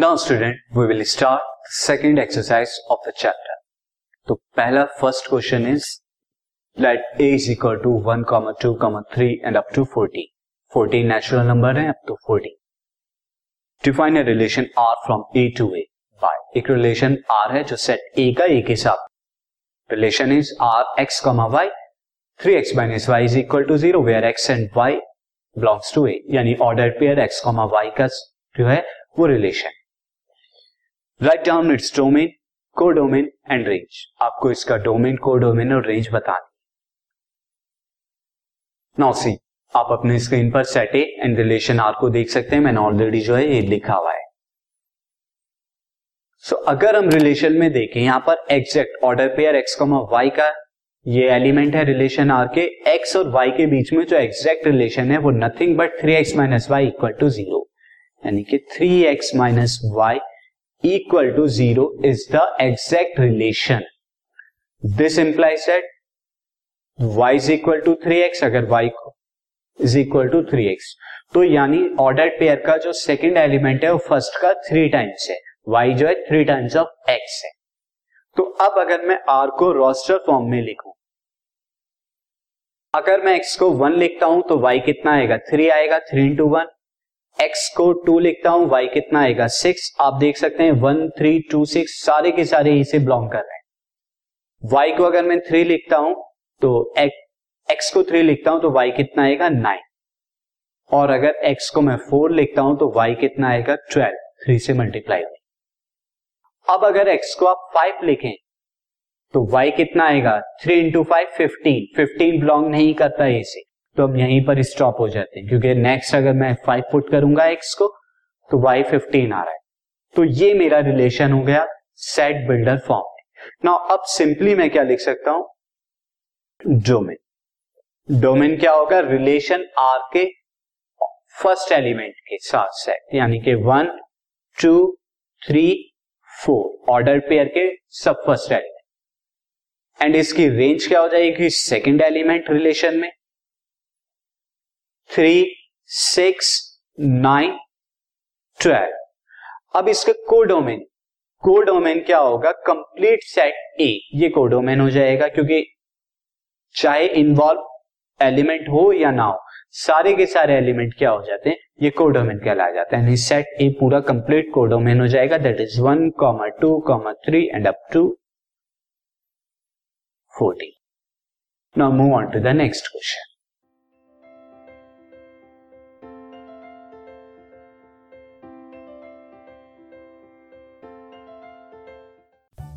Now student we will start second exercise of the chapter तो पहला first question is let A is equal to one comma two comma three and up to forty fourteen natural number है up to forty define A relation R from A to A by एक relation R है जो set A का A के साथ. Relation is R x comma y three x minus y is equal to zero where x and y belongs to A यानी order pair x comma y का जो है, वो relation write down its domain को domain and range आपको इसका domain को domain और रेंज बतानी नाउ सी आप अपने स्क्रीन पर set A and relation R को देख सकते हैं। मैंने ऑलरेडी जो है ये लिखा हुआ है। सो so, अगर हम रिलेशन में देखें यहाँ पर exact order pair x y का ये एलिमेंट है रिलेशन आर के। एक्स और वाई के बीच में जो एग्जैक्ट रिलेशन है वो nothing but three x minus y equal to zero यानी कि three x minus y equal to zero is the exact relation this implies that y is equal to three x अगर y is equal to three x तो यानी order pair का जो second element है, वो first का three times है। y जो है थ्री टाइम्स ऑफ़ x है। तो अब अगर मैं r को रोस्टर फॉर्म में लिखूं, अगर मैं x को वन लिखता हूँ तो y कितना आएगा? थ्री आएगा थ्री इंटू वन एक्स को टू लिखता हूँ वाई कितना आएगा? सिक्स आप देख सकते हैं वन थ्री टू सिक्स सारे के सारे इसे बिलोंग कर रहे हैं। वाई को अगर मैं थ्री लिखता हूँ तो एक्स को थ्री लिखता हूँ तो वाई कितना आएगा? नाइन और अगर एक्स को मैं फोर लिखता हूँ तो वाई कितना आएगा? ट्वेल्व थ्री से मल्टीप्लाई अब अगर एक्स को आप फाइव लिखें तो वाई कितना आएगा? Three into five fifteen fifteen belong नहीं करता इसे। तो हम यहीं पर स्टॉप हो जाते हैं। क्योंकि नेक्स्ट अगर मैं फाइव पुट करूँगा एक्स को तो वाई फिफ्टीन आ रहा है। तो ये मेरा रिलेशन हो गया सेट बिल्डर फॉर्म में। ना अब सिंपली मैं क्या लिख सकता हूँ? डोमेन डोमेन क्या होगा? रिलेशन आर के फ़र्स्ट एलिमेंट के साथ सेट यानी कि one two three four order pair के सब फ़र्स्ट एलिमेंट एंड इसकी रेंज क्या हो जाएगी? सेकेंड एलिमेंट रिलेशन में। Three, six, nine, twelve. अब इसका कोडोमेन। कोडोमेन क्या होगा? Complete set A. ये कोडोमेन हो जाएगा क्योंकि चाहे इन्वॉल्व एलिमेंट हो या ना हो, सारे के सारे एलिमेंट क्या हो जाते हैं? ये कोडोमेन कहलाया जाता है। सेट ए पूरा कंप्लीट कोडोमेन हो जाएगा। That is one comma two comma three and up to forty now move on to the next question